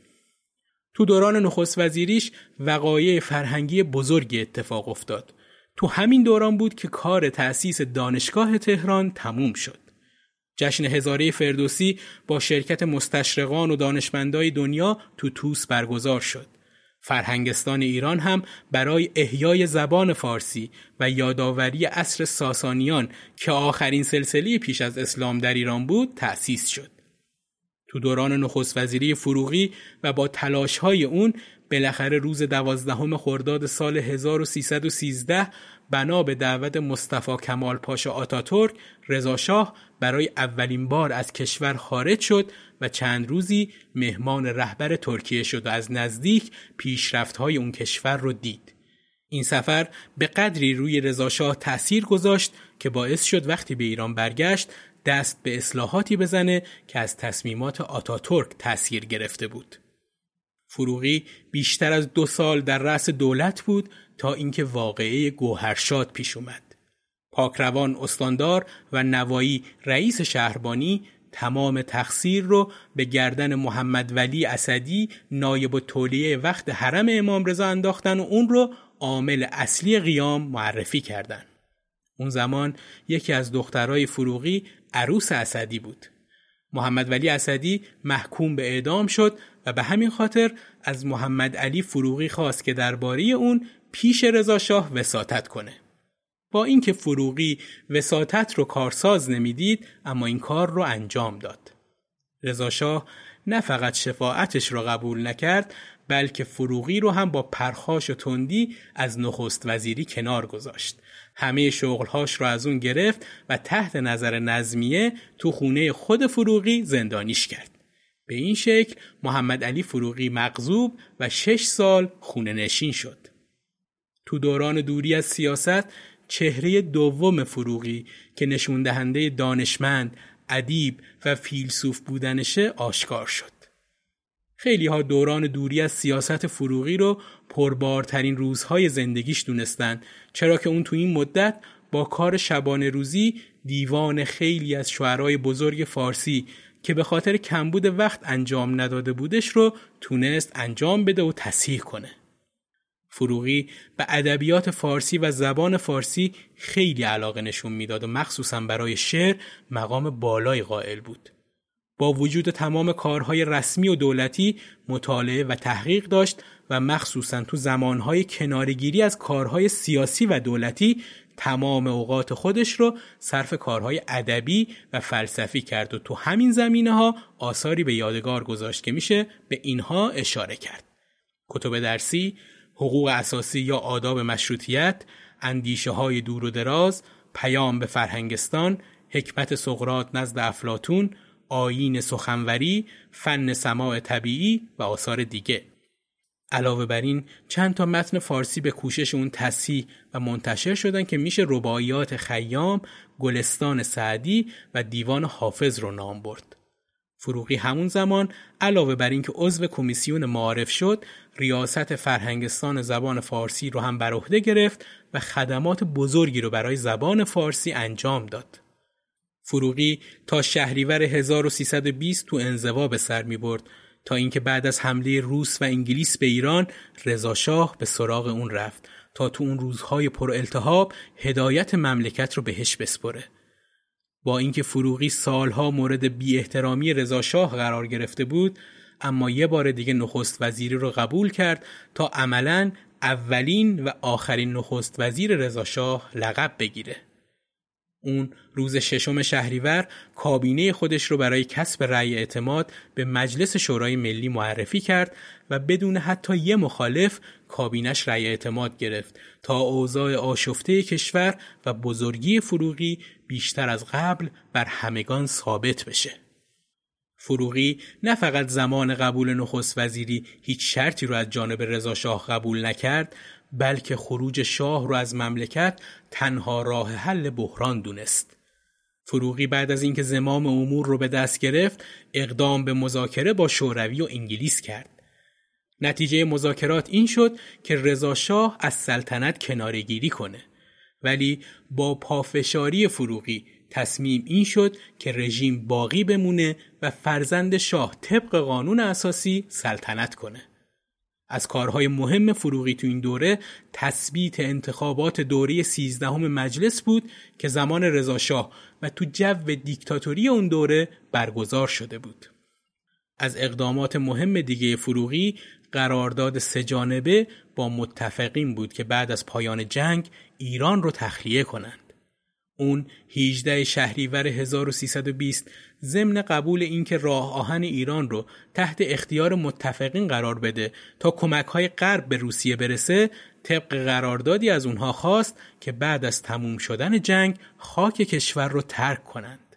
تو دوران نخست وزیریش وقایع فرهنگی بزرگی اتفاق افتاد. تو همین دوران بود که کار تأسیس دانشگاه تهران تموم شد. جشن هزاره فردوسی با شرکت مستشرقان و دانشمندای دنیا تو توس برگزار شد. فرهنگستان ایران هم برای احیای زبان فارسی و یادآوری عصر ساسانیان که آخرین سلسله پیش از اسلام در ایران بود تأسیس شد. تو دوران نخست وزیری فروغی و با تلاش های اون بالاخره روز دوازدهم خرداد سال 1313 بنا به دعوت مصطفی کمال پاشا آتاتورک رضا شاه برای اولین بار از کشور خارج شد و چند روزی مهمان رهبر ترکیه شد و از نزدیک های اون کشور رو دید. این سفر به قدری روی رضاشاه تأثیر گذاشت که باعث شد وقتی به ایران برگشت دست به اصلاحاتی بزنه که از تصمیمات آتاتورک تأثیر گرفته بود. فروغی بیشتر از دو سال در رأس دولت بود تا اینکه واقعه گوهرشاد پیش اومد. پاکروان استاندار و نوایی رئیس شهربانی تمام تقصیر رو به گردن محمد ولی اسدی نایب و تولیه وقت حرم امام رضا انداختن و اون رو عامل اصلی قیام معرفی کردن. اون زمان یکی از دخترای فروغی عروس اسدی بود. محمد ولی اسدی محکوم به اعدام شد و به همین خاطر از محمد علی فروغی خواست که درباره اون پیش رضا شاه وساطت کنه. با اینکه فروغی وساطت رو کارساز نمی‌دید اما این کار رو انجام داد. رضا شاه نه فقط شفاعتش را قبول نکرد بلکه فروغی رو هم با پرخاش و تندی از نخست وزیری کنار گذاشت. همه شغلهاش رو از اون گرفت و تحت نظر نظمیه تو خونه خود فروغی زندانیش کرد. به این شکل محمد علی فروغی مغزوب و شش سال خونه نشین شد. تو دوران دوری از سیاست چهره دوم فروغی که نشون دهنده دانشمند، ادیب و فیلسوف بودنشه آشکار شد. خیلی ها دوران دوری از سیاست فروغی رو پربارترین روزهای زندگیش دونستن چرا که اون تو این مدت با کار شبانه روزی دیوان خیلی از شعرهای بزرگ فارسی که به خاطر کمبود وقت انجام نداده بودش رو تونست انجام بده و تصحیح کنه. فروغی به ادبیات فارسی و زبان فارسی خیلی علاقه نشون می‌داد و مخصوصا برای شعر مقام بالای قائل بود. با وجود تمام کارهای رسمی و دولتی مطالعه و تحقیق داشت و مخصوصا تو زمانهای کنارگیری از کارهای سیاسی و دولتی تمام اوقات خودش رو صرف کارهای ادبی و فلسفی کرد و تو همین زمینه ها آثاری به یادگار گذاشت که میشه به اینها اشاره کرد. کتب درسی، حقوق اساسی یا آداب مشروطیت، اندیشه های دور و دراز، پیام به فرهنگستان، حکمت سقرات نزد افلاتون، آیین سخنوری، فن سماع طبیعی و آثار دیگه. علاوه بر این چند تا متن فارسی به کوشش اون تصحیح و منتشر شدن که میشه رباعیات خیام، گلستان سعدی و دیوان حافظ رو نام برد. فروغی همون زمان علاوه بر اینکه عضو کمیسیون معارف شد، ریاست فرهنگستان زبان فارسی رو هم بر عهده گرفت و خدمات بزرگی رو برای زبان فارسی انجام داد. فروغی تا شهریور 1320 تو انزوا به سر می برد تا اینکه بعد از حمله روس و انگلیس به ایران رضا شاه به سراغ اون رفت تا تو اون روزهای پر التهاب هدایت مملکت رو بهش بسپره. با اینکه فروغی سالها مورد بی احترامی رضا شاه قرار گرفته بود اما یه بار دیگه نخست وزیری رو قبول کرد تا عملا اولین و آخرین نخست وزیر رضا شاه لقب بگیره. اون روز ششم شهریور کابینه خودش رو برای کسب رأی اعتماد به مجلس شورای ملی معرفی کرد و بدون حتی یه مخالف کابینش رأی اعتماد گرفت تا اوضاع آشفته کشور و بزرگی فروغی بیشتر از قبل بر همگان ثابت بشه. فروغی نه فقط زمان قبول نخست وزیری هیچ شرطی رو از جانب رضا شاه قبول نکرد بلکه خروج شاه رو از مملکت تنها راه حل بحران دونست. فروغی بعد از اینکه زمام امور رو به دست گرفت اقدام به مذاکره با شوروی و انگلیس کرد. نتیجه مذاکرات این شد که رضا شاه از سلطنت کنارگیری کنه ولی با پافشاری فروغی تصمیم این شد که رژیم باقی بمونه و فرزند شاه طبق قانون اساسی سلطنت کنه. از کارهای مهم فروغی تو این دوره تثبیت انتخابات دوره سیزدهم مجلس بود که زمان رضاشاه و تو جو دیکتاتوری اون دوره برگزار شده بود. از اقدامات مهم دیگه فروغی قرارداد سجانبه با متفقین بود که بعد از پایان جنگ ایران رو تخلیه کنند. اون 18 شهریور 1320 ضمن قبول اینکه راه آهن ایران رو تحت اختیار متفقین قرار بده تا کمک های غرب به روسیه برسه طبق قراردادی از اونها خواست که بعد از تموم شدن جنگ خاک کشور رو ترک کنند.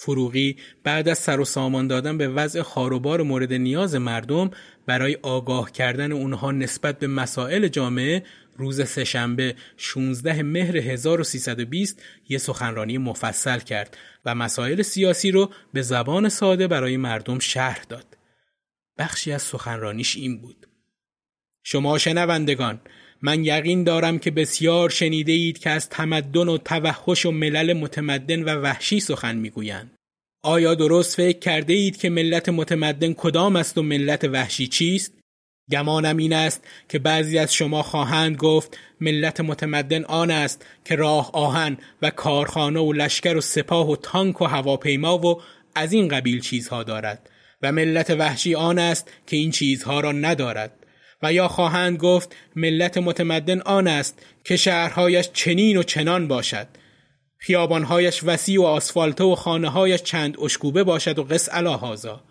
فروغی بعد از سر و سامان دادن به وضع خاروبار مورد نیاز مردم برای آگاه کردن اونها نسبت به مسائل جامعه روز سهشنبه 16 مهر 1320 یه سخنرانی مفصل کرد و مسائل سیاسی رو به زبان ساده برای مردم شرح داد. بخشی از سخنرانیش این بود. شما شنوندگان من یقین دارم که بسیار شنیده اید که از تمدن و توحش و ملل متمدن و وحشی سخن می‌گویند. آیا درست فکر کرده اید که ملت متمدن کدام است و ملت وحشی چیست؟ گمانم این است که بعضی از شما خواهند گفت ملت متمدن آن است که راه آهن و کارخانه و لشکر و سپاه و تانک و هواپیما و از این قبیل چیزها دارد و ملت وحشی آن است که این چیزها را ندارد و یا خواهند گفت ملت متمدن آن است که شهرهایش چنین و چنان باشد. خیابانهایش وسیع و آسفالته و خانههایش چند اشکوبه باشد و قس الهازا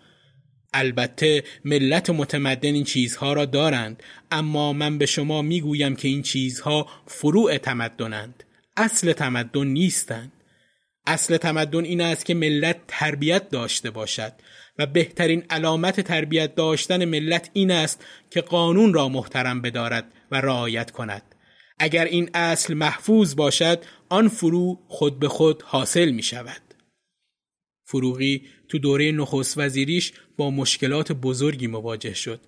البته ملت متمدن این چیزها را دارند اما من به شما می‌گویم که این چیزها فروع تمدنند اصل تمدن نیستند. اصل تمدن این است که ملت تربیت داشته باشد و بهترین علامت تربیت داشتن ملت این است که قانون را محترم بدارد و رعایت کند. اگر این اصل محفوظ باشد آن فرو خود به خود حاصل می شود فروغی تو دوره نخست وزیریش با مشکلات بزرگی مواجه شد.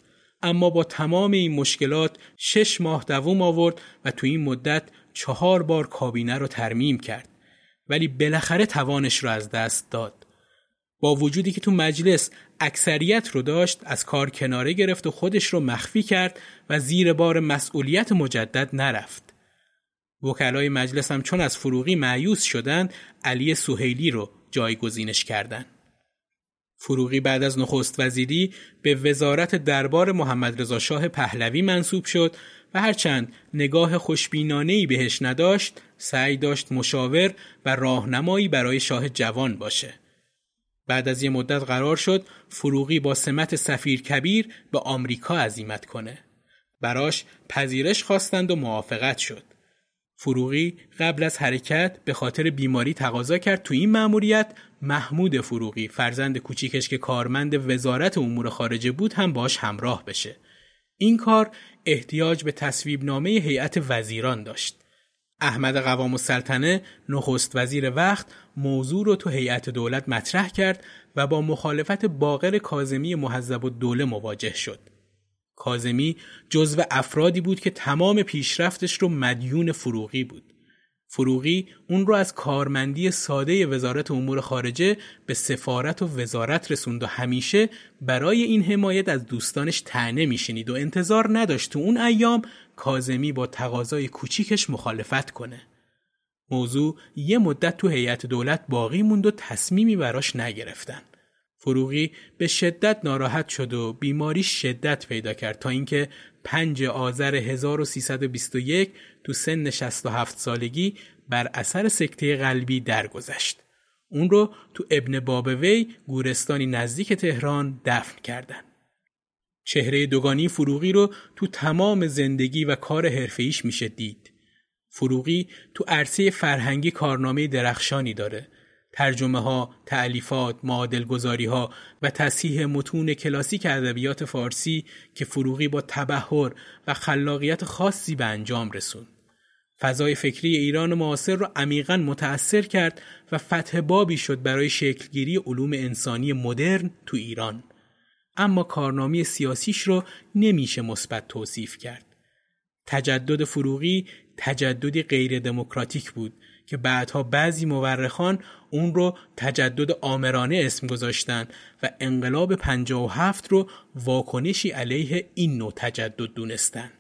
اما با تمام این مشکلات شش ماه دوم آورد و تو این مدت چهار بار کابینه رو ترمیم کرد. ولی بالاخره توانش رو از دست داد. با وجودی که تو مجلس اکثریت رو داشت از کار کناره گرفت و خودش رو مخفی کرد و زیر بار مسئولیت مجدد نرفت. وکلای مجلس هم چون از فروغی معیوس شدند علی سوهیلی رو جایگزینش کردند فروغی بعد از نخست وزیری به وزارت دربار محمد رضا شاه پهلوی منصوب شد و هرچند نگاه خوشبینانهی بهش نداشت سعی داشت مشاور و راهنمایی برای شاه جوان باشه. بعد از یه مدت قرار شد فروغی با سمت سفیر کبیر به آمریکا عزیمت کنه. براش پذیرش خواستند و موافقت شد. فروغی قبل از حرکت به خاطر بیماری تقاضا کرد. تو این مأموریت محمود فروغی فرزند کوچیکش که کارمند وزارت امور خارجه بود هم باش همراه بشه. این کار احتیاج به تصویب نامه هیئت وزیران داشت. احمد قوام السلطنه نخست وزیر وقت موضوع رو تو هیئت دولت مطرح کرد و با مخالفت باقر کازمی محذب و دوله مواجه شد. کازمی جزو افرادی بود که تمام پیشرفتش رو مدیون فروغی بود. فروغی اون رو از کارمندی ساده وزارت امور خارجه به سفارت و وزارت رسوند و همیشه برای این حمایت از دوستانش تنه میشنید و انتظار نداشت تو اون ایام کازمی با تقاضای کوچیکش مخالفت کنه. موضوع یه مدت تو هیئت دولت باقی موند و تصمیمی براش نگرفتن. فروغی به شدت ناراحت شد و بیماری شدت پیدا کرد تا اینکه 5 آذر 1321 تو سن 67 سالگی بر اثر سکته قلبی درگذشت. اون رو تو ابن بابوی گورستانی نزدیک تهران دفن کردند. چهره دوگانی فروغی رو تو تمام زندگی و کار حرفه‌ایش میشه دید. فروغی تو عرصه فرهنگی کارنامه درخشانی داره ترجمه ها، تعلیفات، معادلگذاری ها و تصحیح متون کلاسیک ادبیات فارسی که فروغی با تبهر و خلاقیت خاصی به انجام رسوند. فضای فکری ایران معاصر را عمیقا متأثر کرد و فتح بابی شد برای شکلگیری علوم انسانی مدرن تو ایران. اما کارنامه سیاسیش رو نمیشه مثبت توصیف کرد. تجدد فروغی تجددی غیر دموکراتیک بود که بعدها بعضی مورخان اون رو تجدد آمرانه اسم گذاشتن و انقلاب 57 رو واکنشی علیه این نوع تجدد دونستن.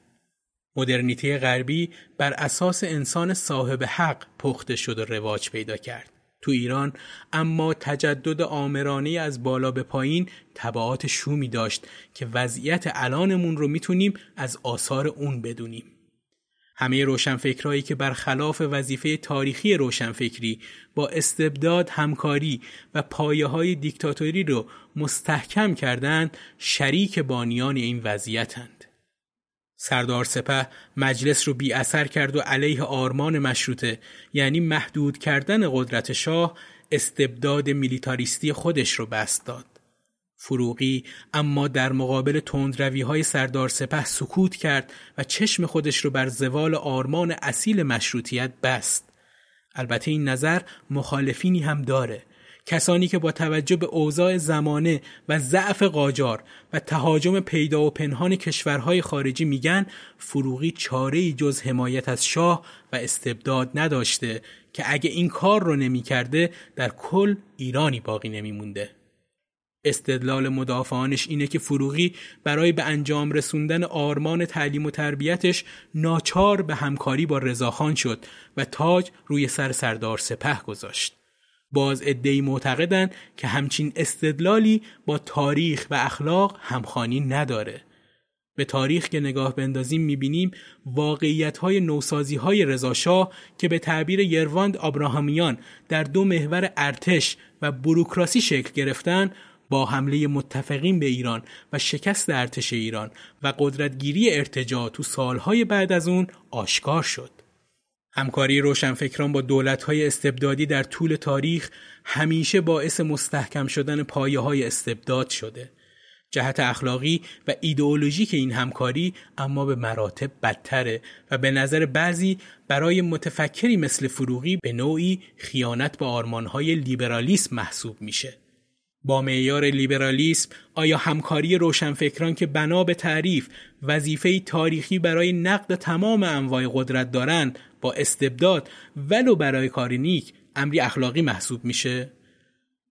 مدرنیته غربی بر اساس انسان صاحب حق پخته شد و رواج پیدا کرد. تو ایران اما تجدد آمرانه از بالا به پایین تبعات شومی داشت که وضعیت الانمون رو می‌تونیم از آثار اون بدونیم. همه روشنفکرهایی که برخلاف وظیفه تاریخی روشنفکری با استبداد همکاری و پایه های دیکتاتوری رو مستحکم کردند شریک بانیان این وضعیتند. سردار سپه مجلس رو بی اثر کرد و علیه آرمان مشروطه یعنی محدود کردن قدرت شاه استبداد میلیتاریستی خودش رو بست داد. فروغی اما در مقابل تندروی های سردار سپه سکوت کرد و چشم خودش رو بر زوال آرمان اصیل مشروطیت بست. البته این نظر مخالفینی هم داره. کسانی که با توجه به اوضاع زمانه و ضعف قاجار و تهاجم پیدا و پنهان کشورهای خارجی میگن فروغی چاره جز حمایت از شاه و استبداد نداشته که اگه این کار رو نمی‌کرده در کل ایرانی باقی نمیمونده. استدلال مدافعانش اینه که فروغی برای به انجام رسوندن آرمان تعلیم و تربیتش ناچار به همکاری با رضاخان شد و تاج روی سر سردار سپه گذاشت. باز ادهی معتقدند که همچین استدلالی با تاریخ و اخلاق همخانی نداره. به تاریخ که نگاه بندازیم می‌بینیم واقعیت های نوسازی های رضاشاه که به تعبیر یرواند آبراهامیان در دو محور ارتش و بروکراسی شکل گرفتن با حمله متفقین به ایران و شکست ارتش ایران و قدرتگیری ارتجاع تو سالهای بعد از اون آشکار شد. همکاری روشنفکران با دولتهای استبدادی در طول تاریخ همیشه باعث مستحکم شدن پایه های استبداد شده. جهت اخلاقی و ایدئولوژیک این همکاری اما به مراتب بدتره و به نظر بعضی برای متفکری مثل فروغی به نوعی خیانت به آرمانهای لیبرالیسم محسوب میشه. با معیار لیبرالیسم آیا همکاری روشنفکران که بنا به تعریف وظیفه تاریخی برای نقد تمام انواع قدرت دارند با استبداد ولو برای کاری نیک امری اخلاقی محسوب میشه؟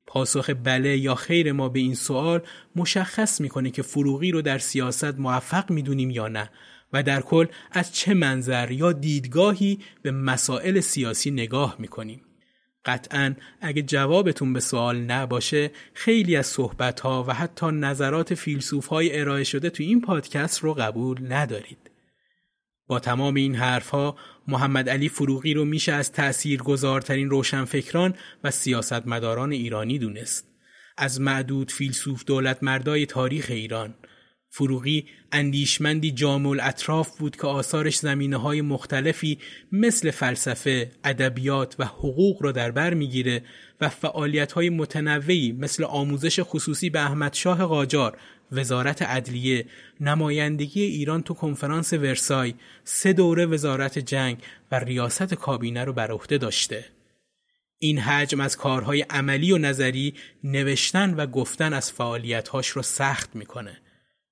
پاسخ بله یا خیر ما به این سوال مشخص می‌کنه که فروغی رو در سیاست موفق می‌دونیم یا نه و در کل از چه منظر یا دیدگاهی به مسائل سیاسی نگاه می‌کنیم. قطعا اگه جوابتون به سوال نباشه خیلی از صحبتها و حتی نظرات فیلسوف های ارائه شده تو این پادکست رو قبول ندارید. با تمام این حرفها محمد علی فروغی رو میشه از تأثیر گذارترین روشنفکران و سیاستمداران ایرانی دونست. از معدود فیلسوف دولت مردای تاریخ ایران فروغی اندیشمندی جامع اطراف بود که آثارش زمینه های مختلفی مثل فلسفه، ادبیات و حقوق را در بر می‌گیره و فعالیت های متنوعی مثل آموزش خصوصی به احمد شاه قاجار وزارت عدلیه، نمایندگی ایران تو کنفرانس ورسای، سه دوره وزارت جنگ و ریاست کابینه رو بر عهده داشته. این حجم از کارهای عملی و نظری نوشتن و گفتن از فعالیتهاش رو سخت می‌کنه.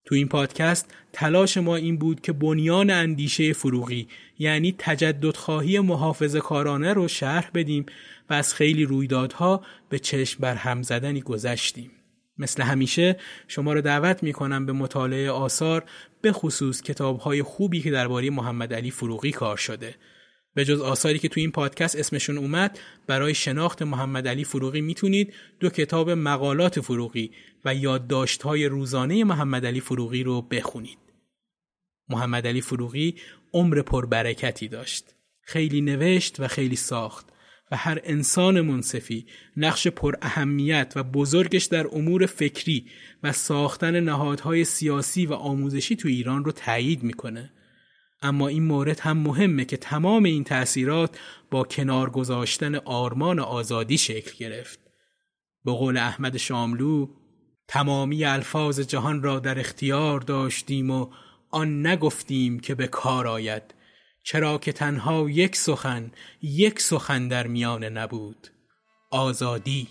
تو این پادکست تلاش ما این بود که بنیان اندیشه فروغی یعنی تجددخواهی محافظ کارانه رو شرح بدیم و از خیلی رویدادها به چشم بر هم زدنی گذشتیم. مثل همیشه شما رو دعوت می کنم به مطالعه آثار به خصوص کتاب های خوبی که درباره محمد علی فروغی کار شده. به جز آثاری که تو این پادکست اسمشون اومد برای شناخت محمد علی فروغی می‌تونید دو کتاب مقالات فروغی و یادداشت های روزانه محمد علی فروغی رو بخونید. محمد علی فروغی عمر پربرکتی داشت. خیلی نوشت و خیلی ساخت. و هر انسان منصفی نقش پر اهمیت و بزرگش در امور فکری و ساختن نهادهای سیاسی و آموزشی تو ایران رو تایید می‌کنه. اما این مورد هم مهمه که تمام این تأثیرات با کنار گذاشتن آرمان آزادی شکل گرفت. به قول احمد شاملو تمامی الفاظ جهان را در اختیار داشتیم و آن نگفتیم که به کار آید چرا که تنها یک سخن یک سخن در میان نبود آزادی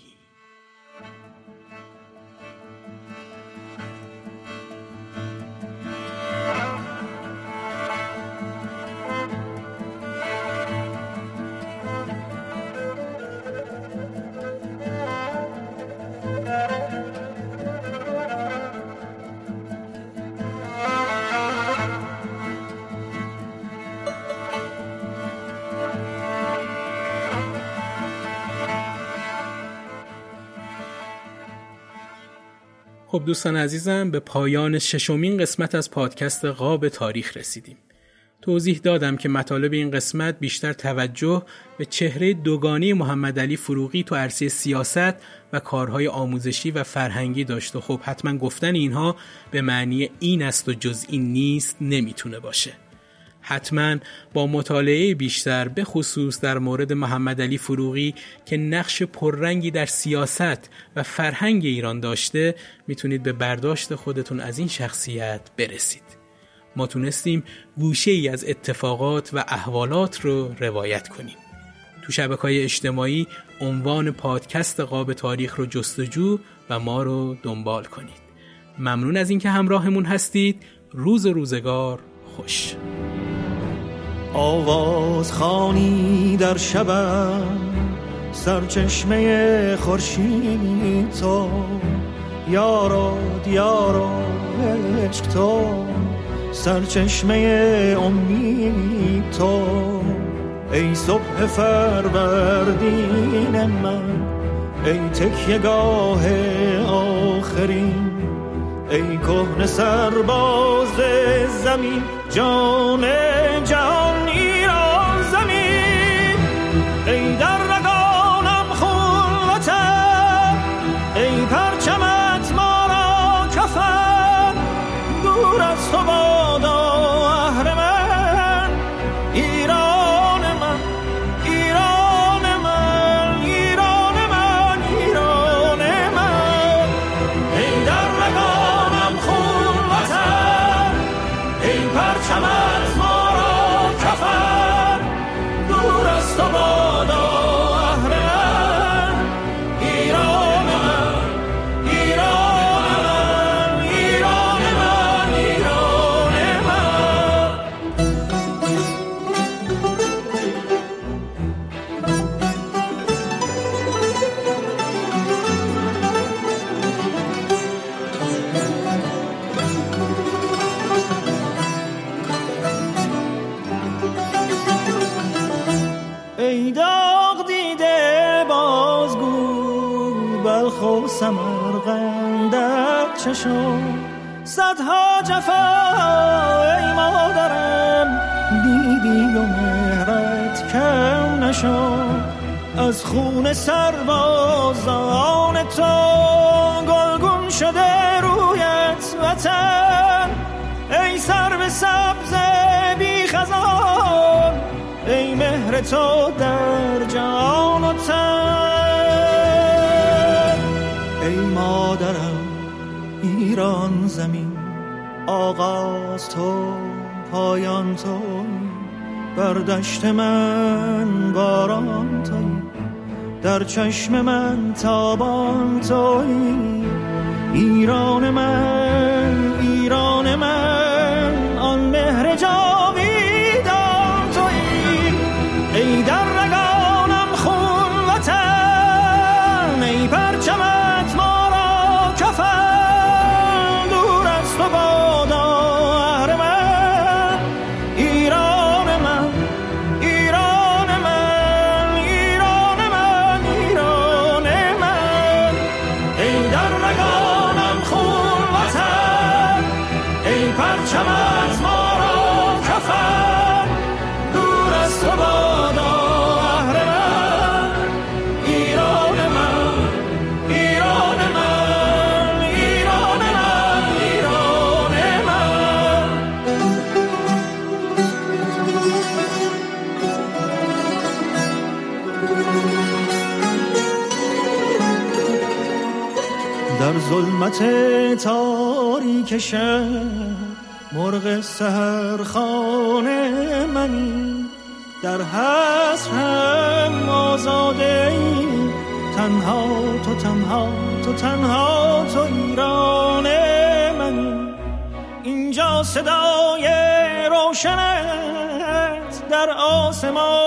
خب دوستان عزیزم به پایان ششمین قسمت از پادکست قاب تاریخ رسیدیم. توضیح دادم که مطالب این قسمت بیشتر توجه به چهره دوگانی محمد علی فروغی تو عرصه سیاست و کارهای آموزشی و فرهنگی داشت و خب حتما گفتن اینها به معنی این است و جز این نیست نمی‌تونه باشه. حتما با مطالعه بیشتر به خصوص در مورد محمد علی فروغی که نقش پررنگی در سیاست و فرهنگ ایران داشته می‌تونید به برداشت خودتون از این شخصیت برسید. ما تونستیم گوشه ای از اتفاقات و احوالات رو روایت کنیم. تو شبکه های اجتماعی عنوان پادکست قاب تاریخ رو جستجو و ما رو دنبال کنید. ممنون از اینکه همراهمون هستید. روز روزگار خوش. آواز خانی در شبم سرچشمه خورشید تو. یارو دیارو عشق تو سرچشمه امید تو. ای صبح فروردین من ای تکیه گاه آخرین. ای کهن سرباز زمین جان جهان نشو شد صدها جفا ای مادرم دیدی و مهرت کم نشد. از خون سربازان تو گلگون شده رویت وطن. ای سر به سبز بی خزان ای مهر تو در جان و تن. آغاز تو پایان تو بردشت من باران تو در چشم من تابان تو ایران من. کشم مرغ سرخانه منی. در حسرم آزاده ای. تنها تو تنها تو تنها تو ایران من اینجا صدای روشنت در آسمان